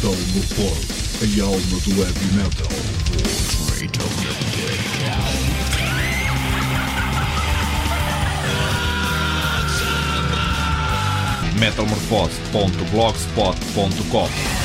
Metal Morfose, a alma do heavy metal. metalmorfose.blogspot.com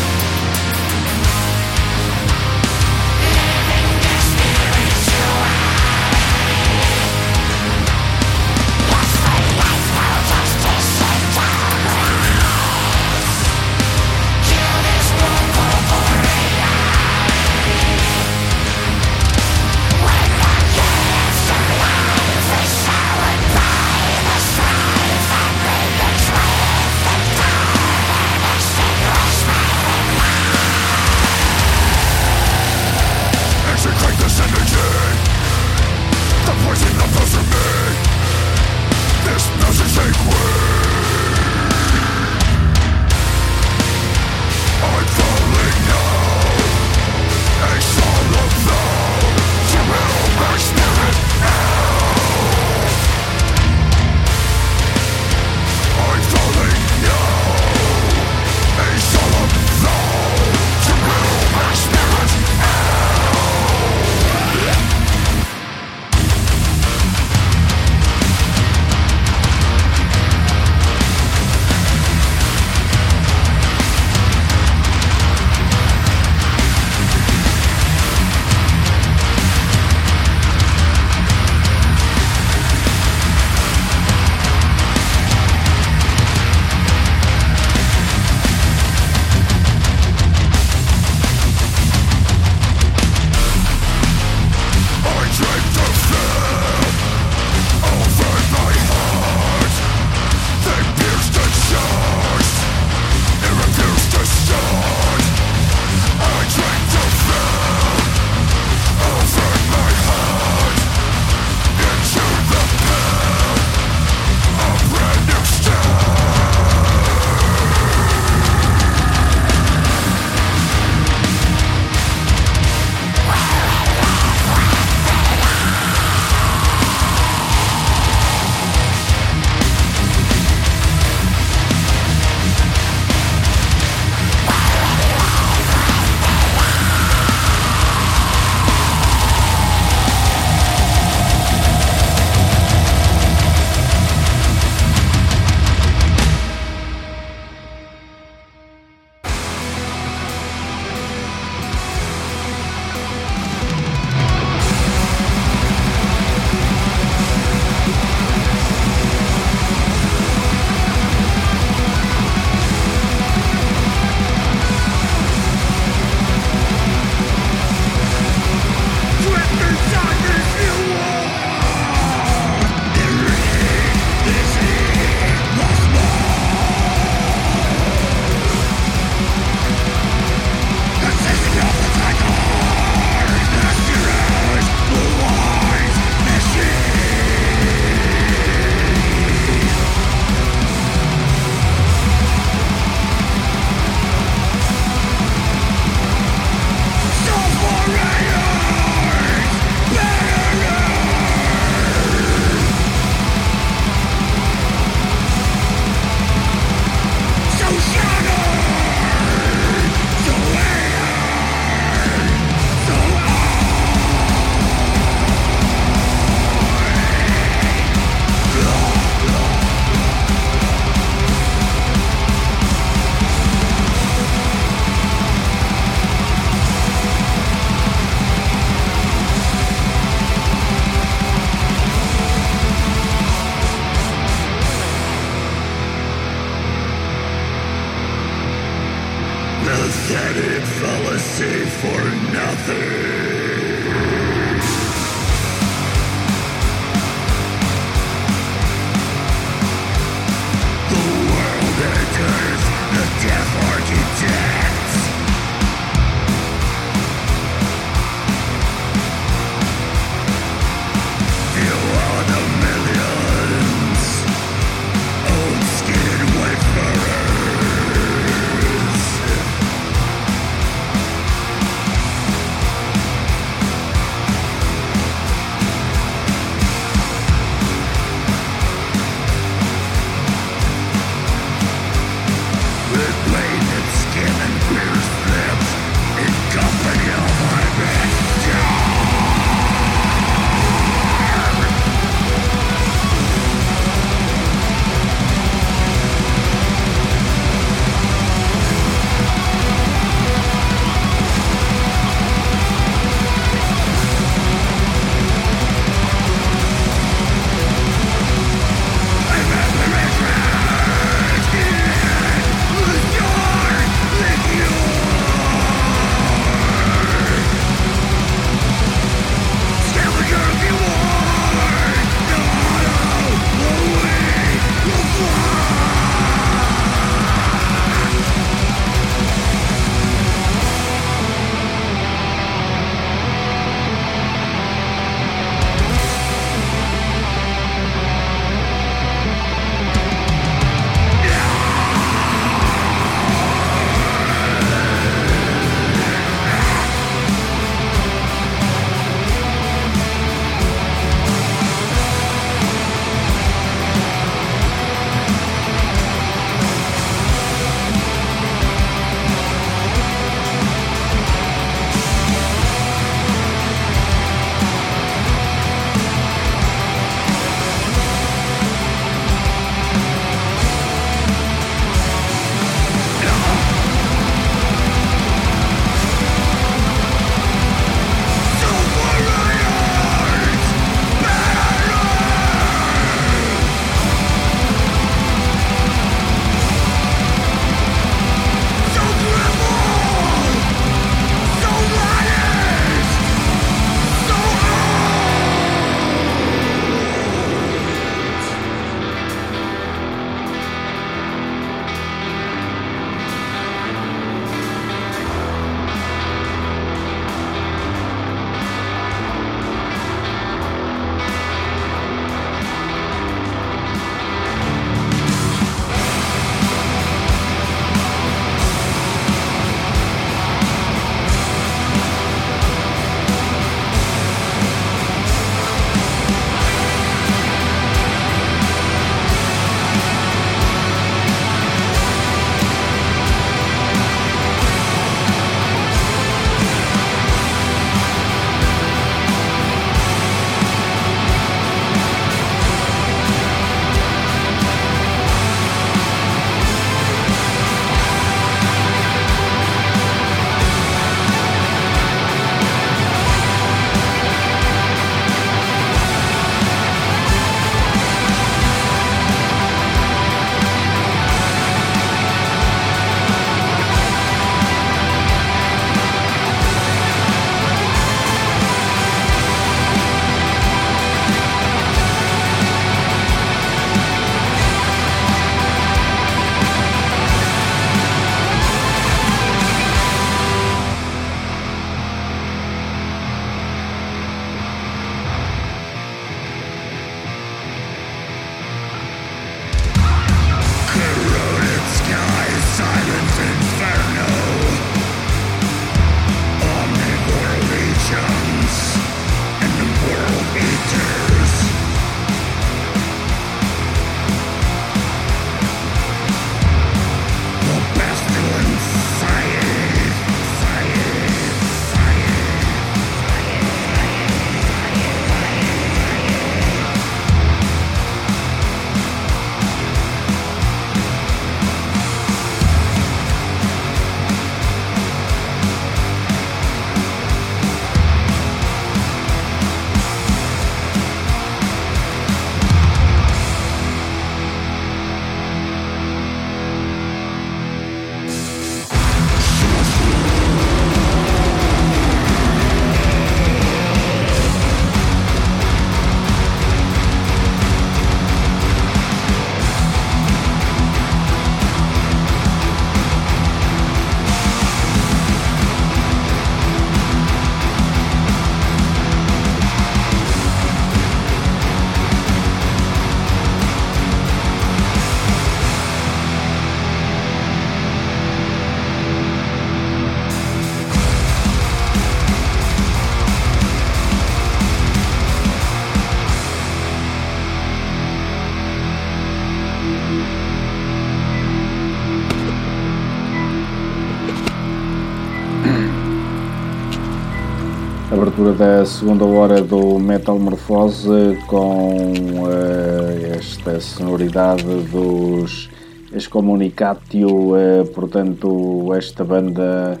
da segunda hora do Metamorfose com uh, esta sonoridade dos Excomunicatio, uh, portanto, esta banda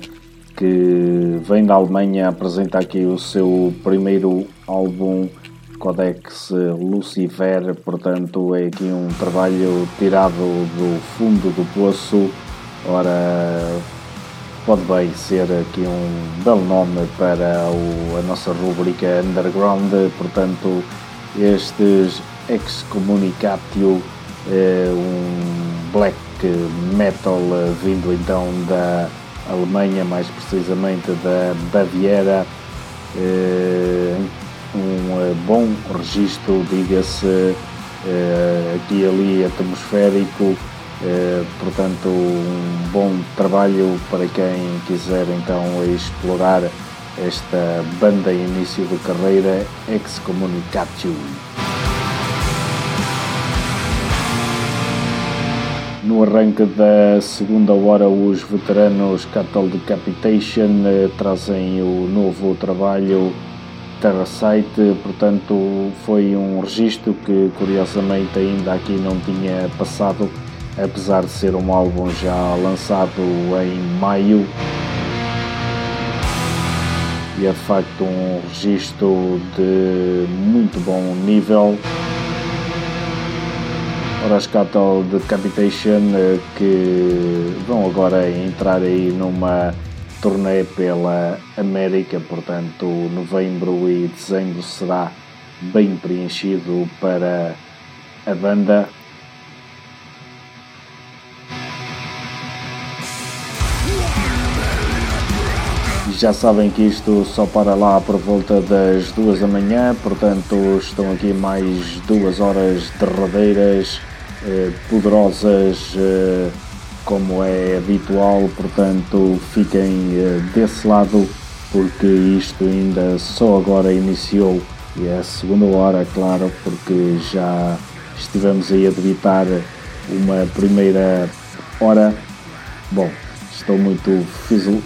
que vem da Alemanha apresenta aqui o seu primeiro álbum Codex Lucifer, portanto, é aqui um trabalho tirado do fundo do poço. Ora, pode bem ser aqui um belo nome para o, a nossa rubrica Underground, portanto, estes Excommunicatio, é um black metal vindo então da Alemanha, mais precisamente da Baviera, é, um bom registro, diga-se, aqui e ali atmosférico, eh, portanto, um bom trabalho para quem quiser então explorar esta banda início de carreira Excommunicatio. No arranque da segunda hora, os veteranos Cattle Decapitation eh, trazem o novo trabalho Terrasite, portanto foi um registro que curiosamente ainda aqui não tinha passado apesar de ser um álbum já lançado em maio. E é de facto um registro de muito bom nível. Ora, as Cattle Decapitation eh, que vão agora entrar aí numa turnê pela América, portanto, novembro e dezembro será bem preenchido para a banda. Já sabem que isto só para lá por volta das duas da manhã, portanto estão aqui mais duas horas derradeiras, eh, poderosas eh, como é habitual, portanto fiquem eh, desse lado porque isto ainda só agora iniciou e é a segunda hora, claro, porque já estivemos aí a debitar uma primeira hora. Bom, estou muito fiso,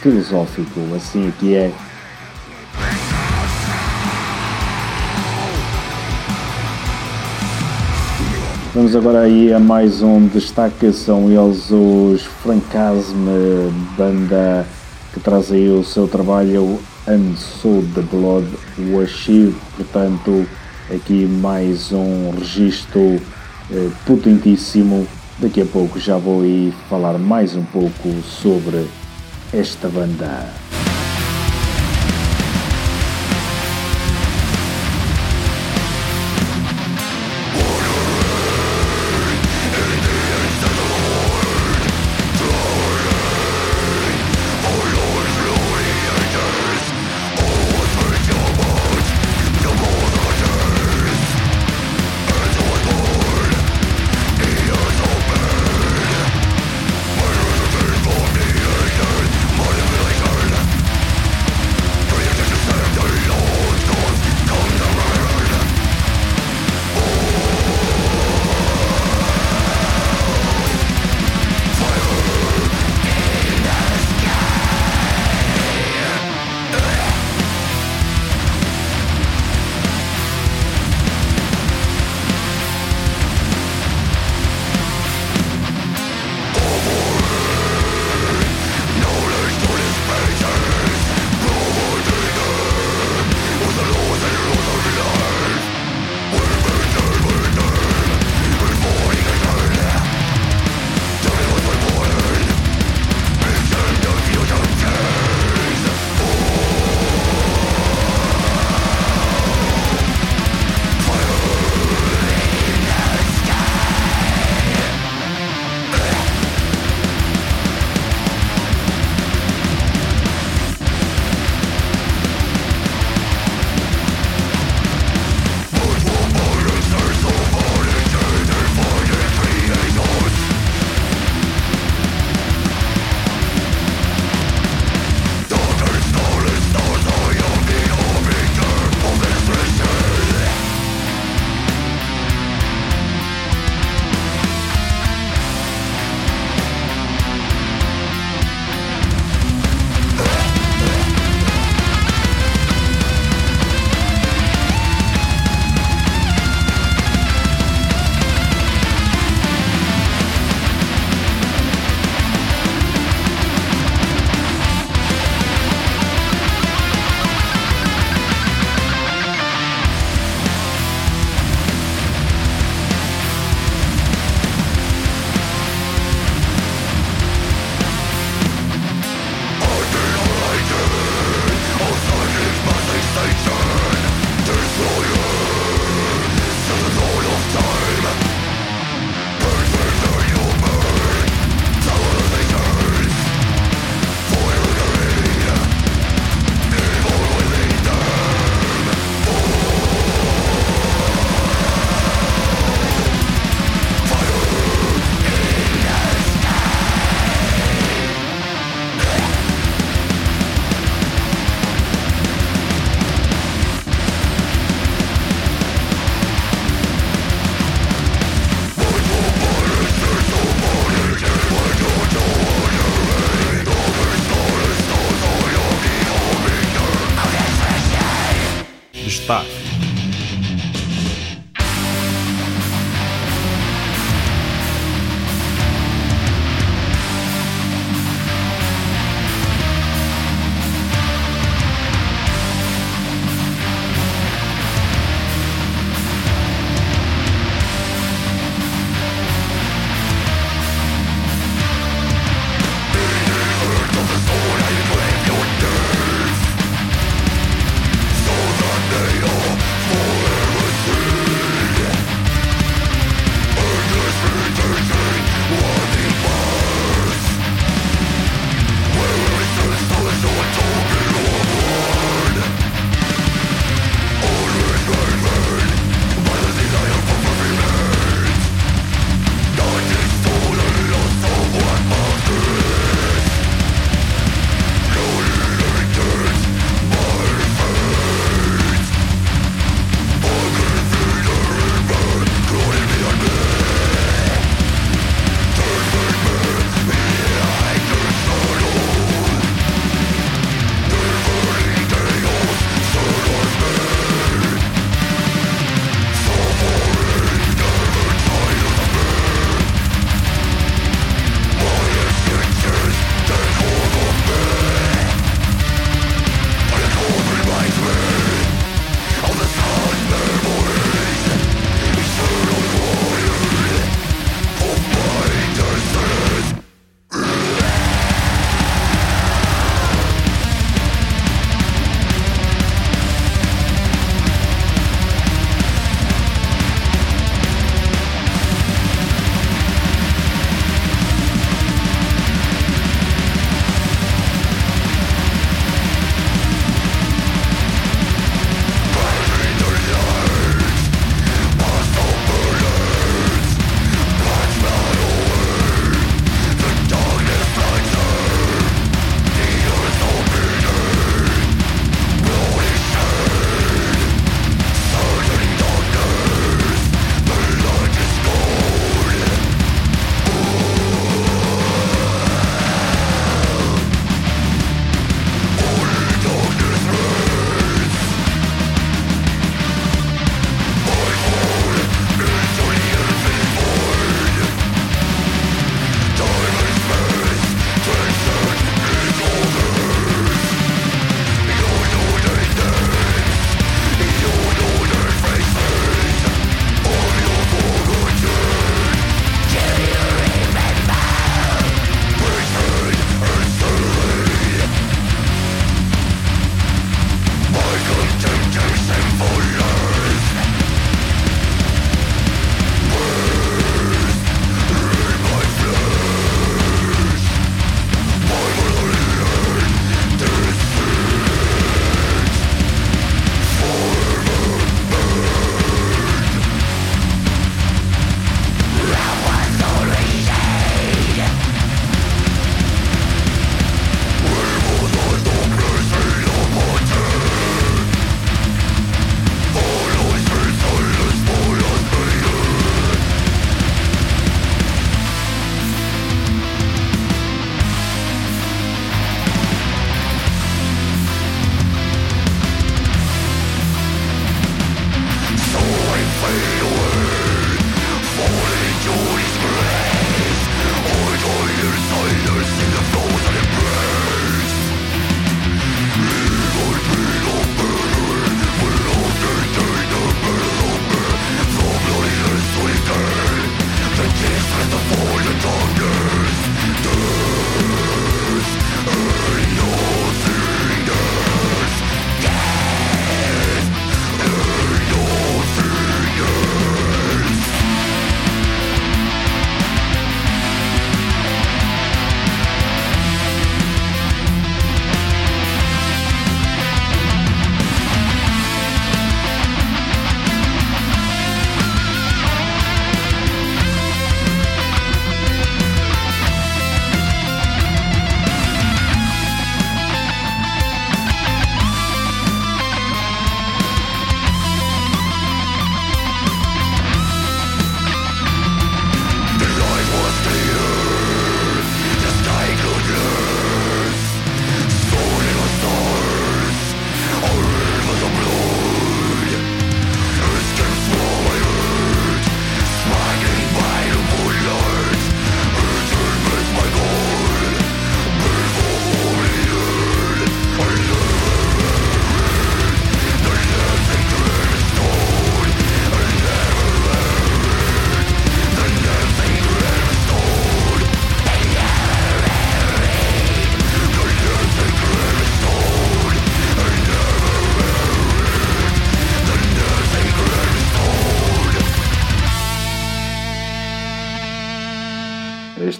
filosófico, assim que é. Vamos agora aí a mais um destaque, são eles os Francasme, banda que traz aí o seu trabalho And So The Blood Worship, portanto aqui mais um registro eh, potentíssimo. Daqui a pouco já vou aí falar mais um pouco sobre esta banda.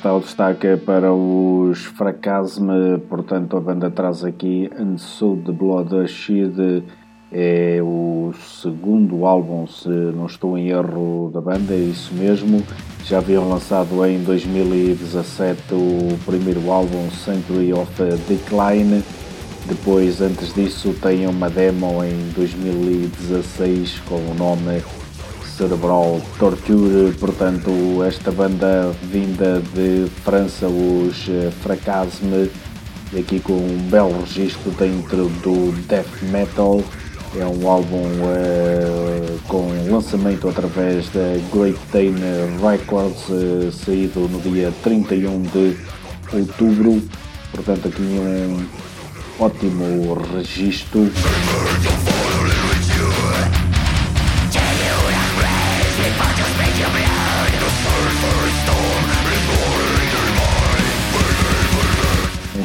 Está o destaque para os Fracasme, portanto a banda traz aqui And So Blood é o segundo álbum, se não estou em erro, da banda, é isso mesmo. Já haviam lançado em 2017 o primeiro álbum, Century of Decline. Depois, antes disso, tem uma demo em 2016 com o nome Cerebral Torture. Portanto, esta banda vinda de França, os Fracasme, aqui com um belo registro dentro do death metal. É um álbum uh, com lançamento através da Great Dane Records, uh, saído no dia 31 de outubro. Portanto, aqui um ótimo registro.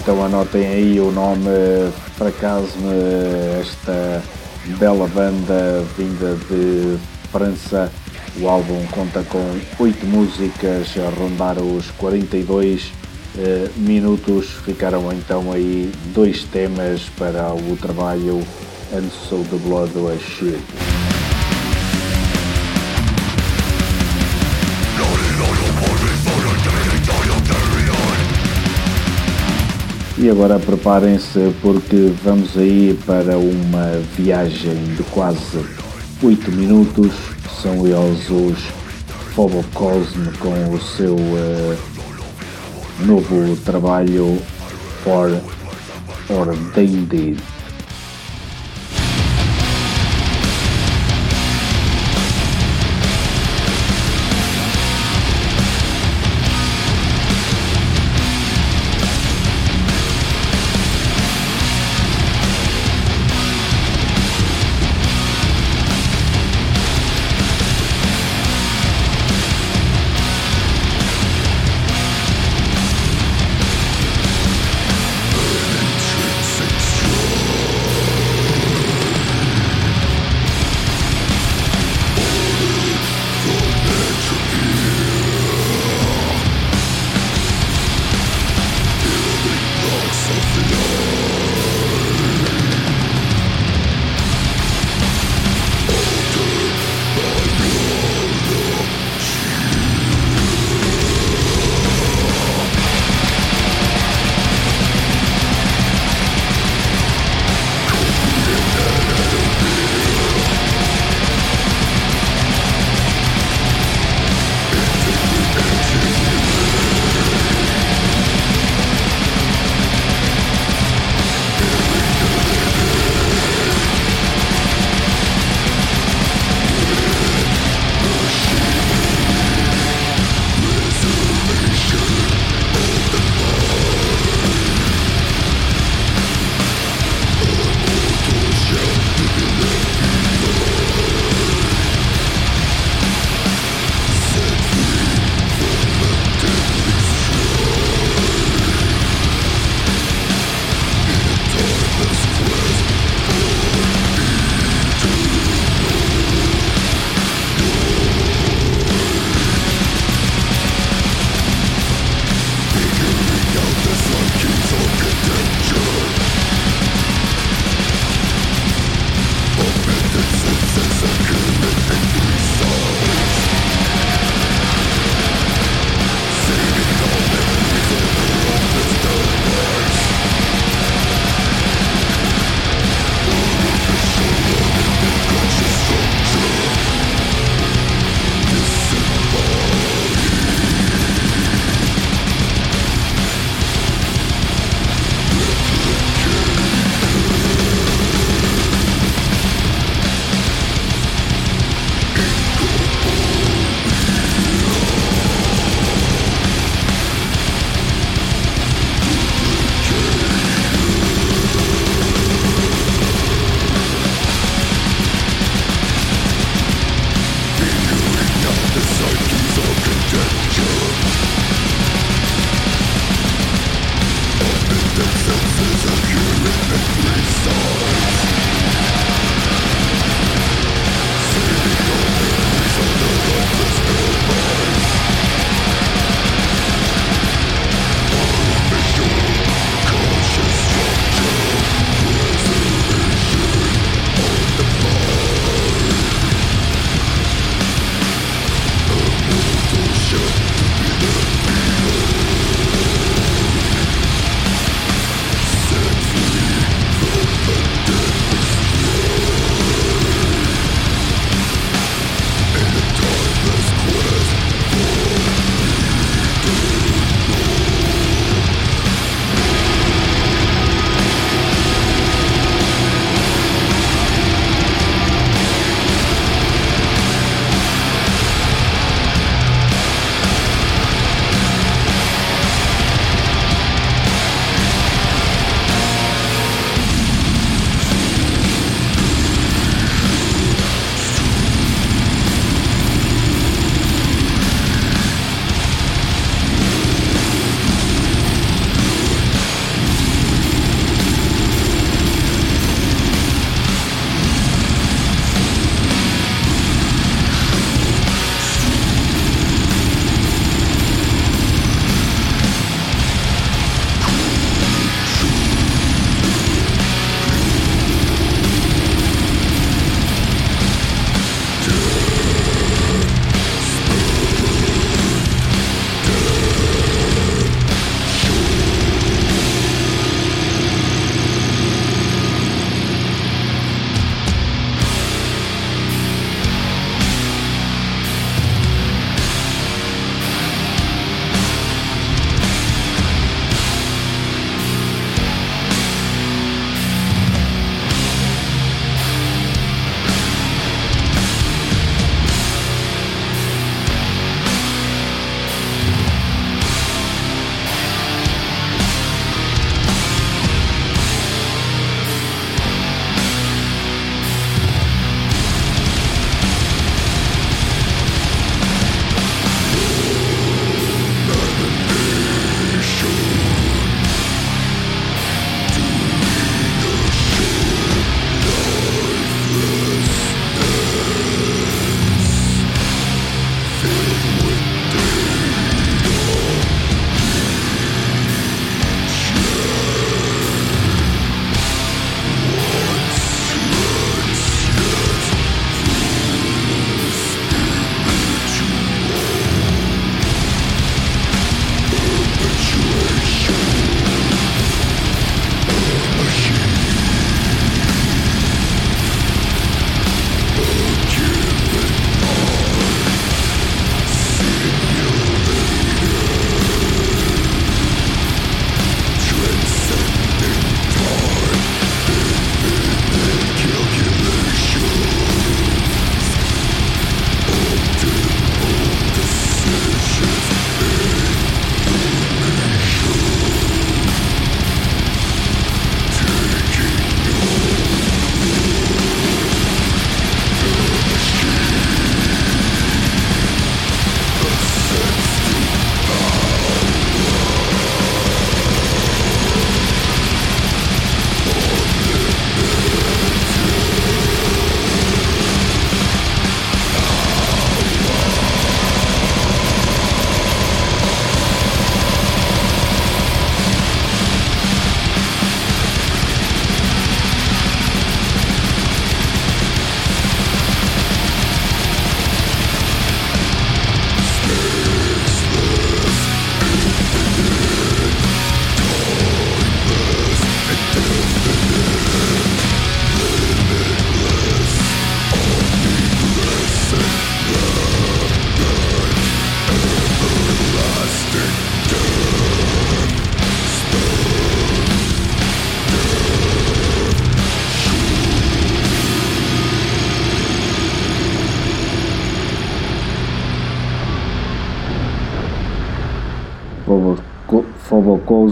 Então anotem aí o nome Fracasme, esta bela banda vinda de França. O álbum conta com 8 músicas a rondar os 42 eh, minutos. Ficaram então aí dois temas para o trabalho And So The Blood Was Shed. E agora preparem-se porque vamos aí para uma viagem de quase 8 minutos. São eles os Phobocosme com o seu uh, novo trabalho For Ordained.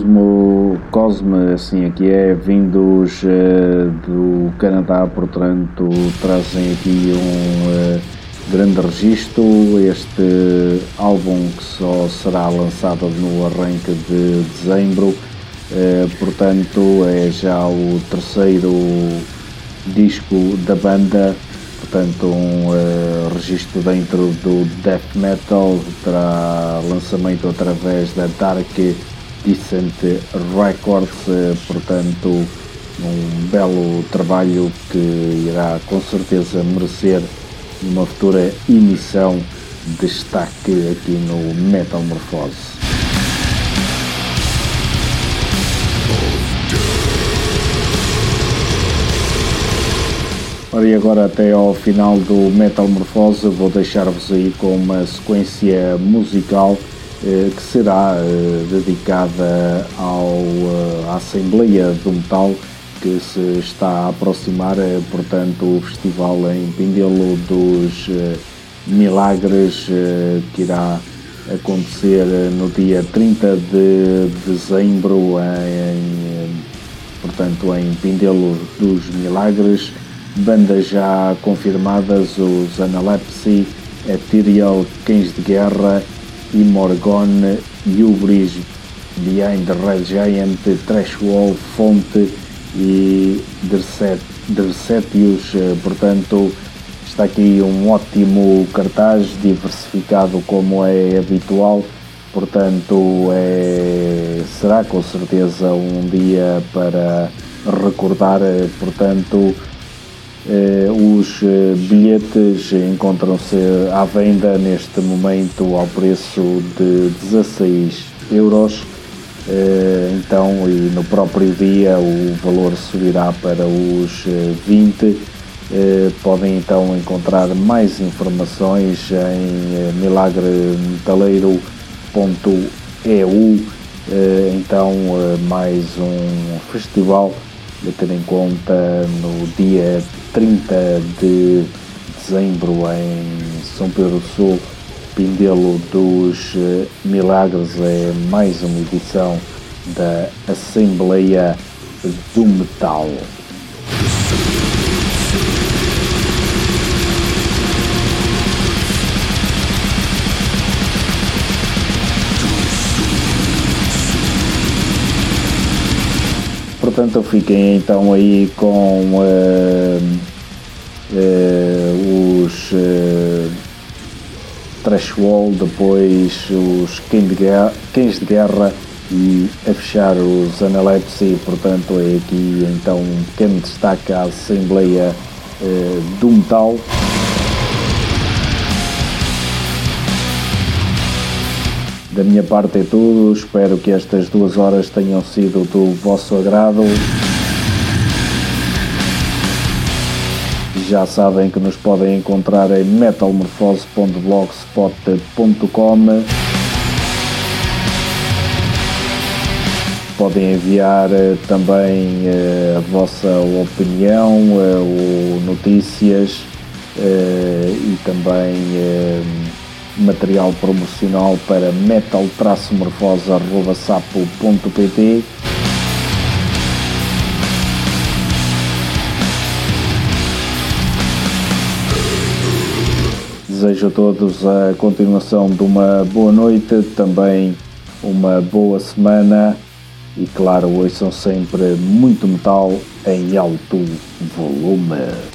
Cosmo, Cosme, assim aqui é, vindos uh, do Canadá, portanto trazem aqui um uh, grande registro. Este álbum que só será lançado no arranque de dezembro, uh, portanto é já o terceiro disco da banda portanto um uh, registro dentro do death metal terá lançamento através da Dark Descent Records, uh, portanto um belo trabalho que irá com certeza merecer uma futura emissão destaque aqui no Metal Morphose. Ora, e agora até ao final do Metal Morphose vou deixar-vos aí com uma sequência musical eh, que será eh, dedicada ao, eh, à Assembleia do Metal que se está a aproximar, eh, portanto, o festival em Pindelo dos eh, Milagres eh, que irá acontecer no dia 30 de dezembro em, portanto, em Pindelo dos Milagres. Bandas já confirmadas, os Analepsy, Ethereal, Cães de Guerra, Imorgon, Hubris, Behind the Red Giant, Trashwall, Fonte e Dersetius, portanto está aqui um ótimo cartaz diversificado como é habitual, portanto é, será com certeza um dia para recordar, portanto eh, os eh, bilhetes encontram-se à venda neste momento ao preço de 16 euros. Eh, então, e no próprio dia o valor subirá para os 20. Podem então encontrar mais informações em milagremetaleiro.eu. Então, mais um festival a ter em conta no dia 30 de dezembro em São Pedro do Sul, Pindelo dos eh, Milagres é mais uma edição da Assembleia do Metal. Portanto fiquem então aí com uh, uh, os uh, Trashwall, depois os Cães de, Guerra, Cães de Guerra e a fechar os Analepsy, portanto é aqui então um pequeno destaque à Assembleia do Metal. Da minha parte é tudo, espero que estas duas horas tenham sido do vosso agrado. Já sabem que nos podem encontrar em metalmorfose.blogspot.com Podem enviar eh, também eh, a vossa opinião eh, ou notícias e também material promocional para metal-morfosa.sapo.pt Desejo a todos a continuação de uma boa noite, também uma boa semana e, claro, ouçam sempre muito metal em alto volume.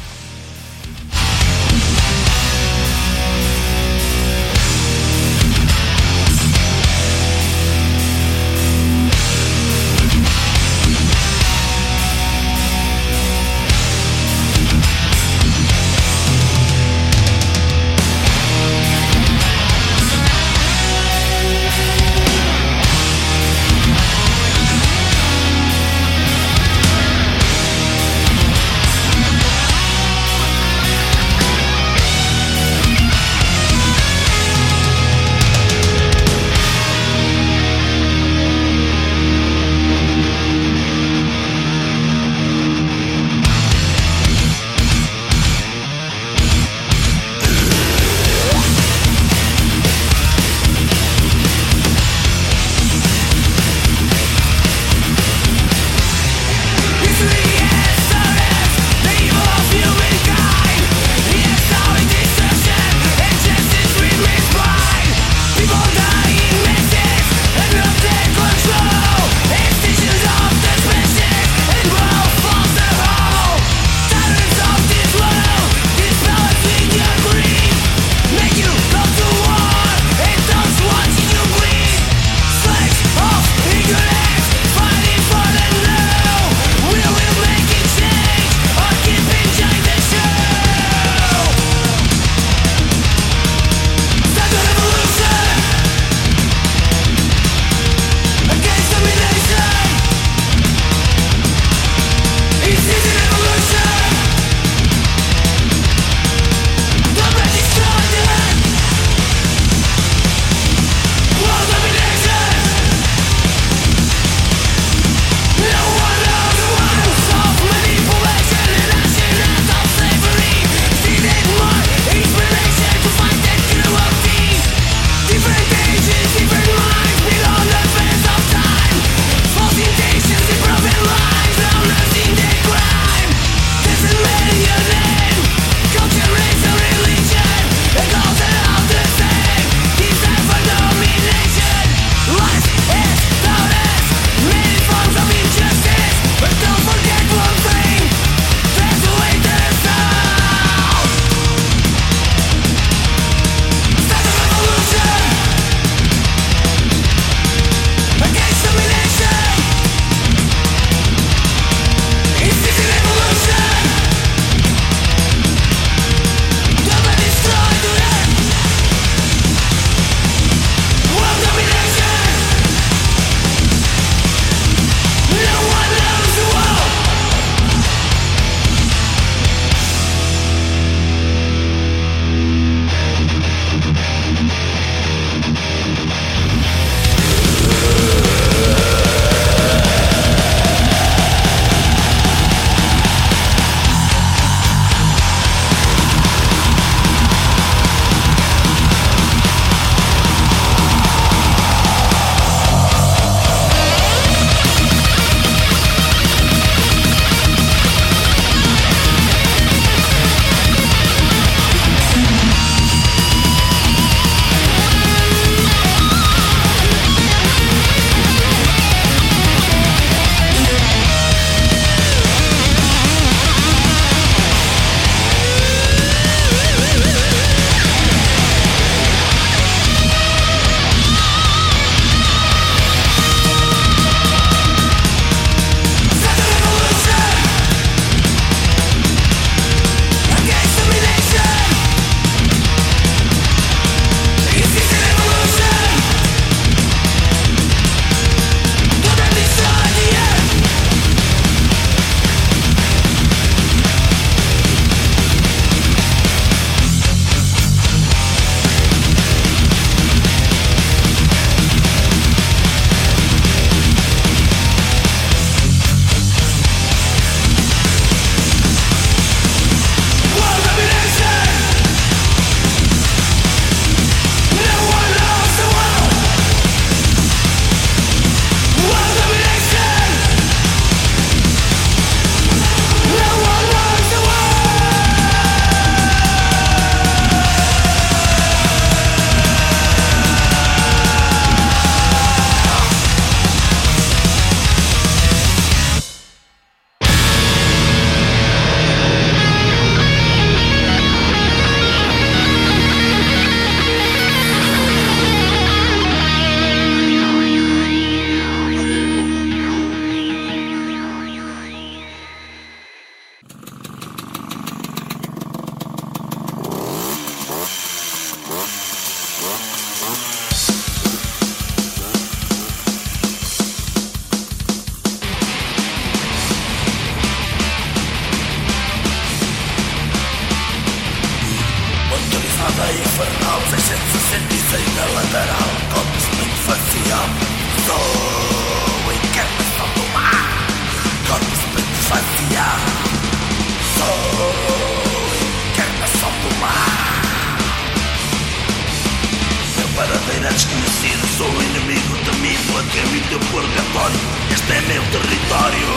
Sou inimigo temido A caminho do purgatório Este é meu território.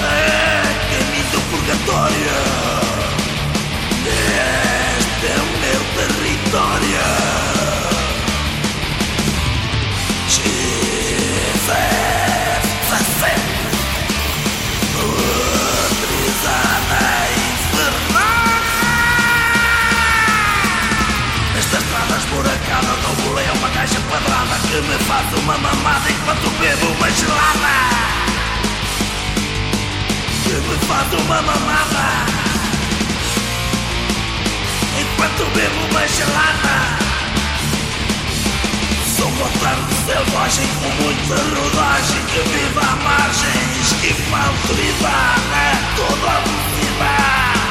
É caminho do purgatório este é o meu território. Quadrada Que me faz uma mamada Enquanto bebo uma gelada Que me faz uma mamada enquanto bebo uma gelada. Sou contrário selvagem com muita rodagem que vive à margem, esquiva a autoridade a toda a velocidade.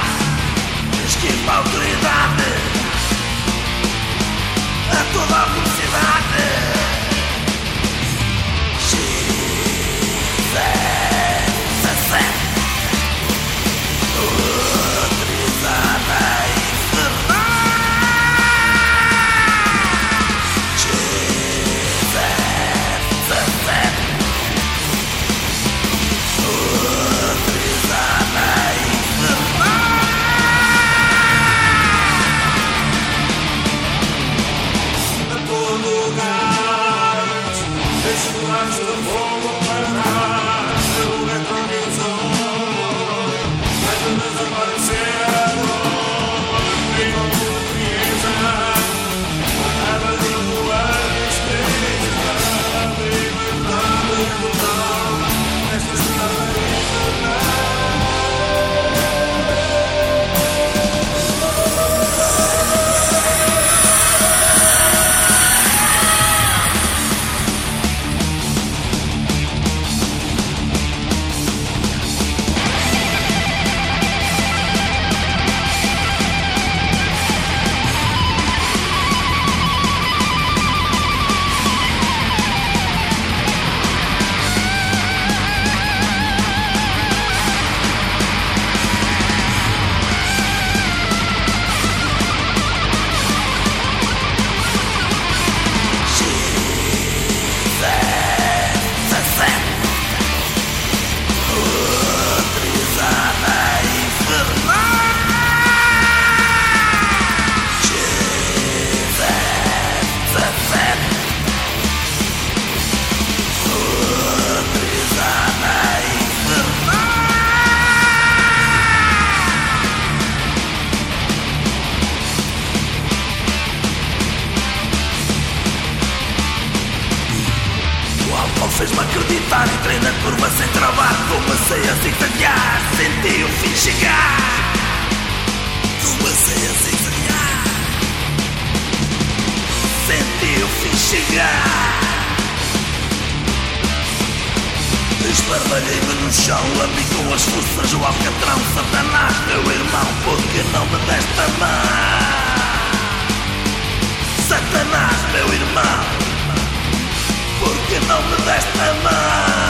Esquiva a autoridade a toda a velocidade. fez-me as forças o alcatrão Satanás, meu irmão Porque não me deste a mão. Satanás, meu irmão porque não me deste a mão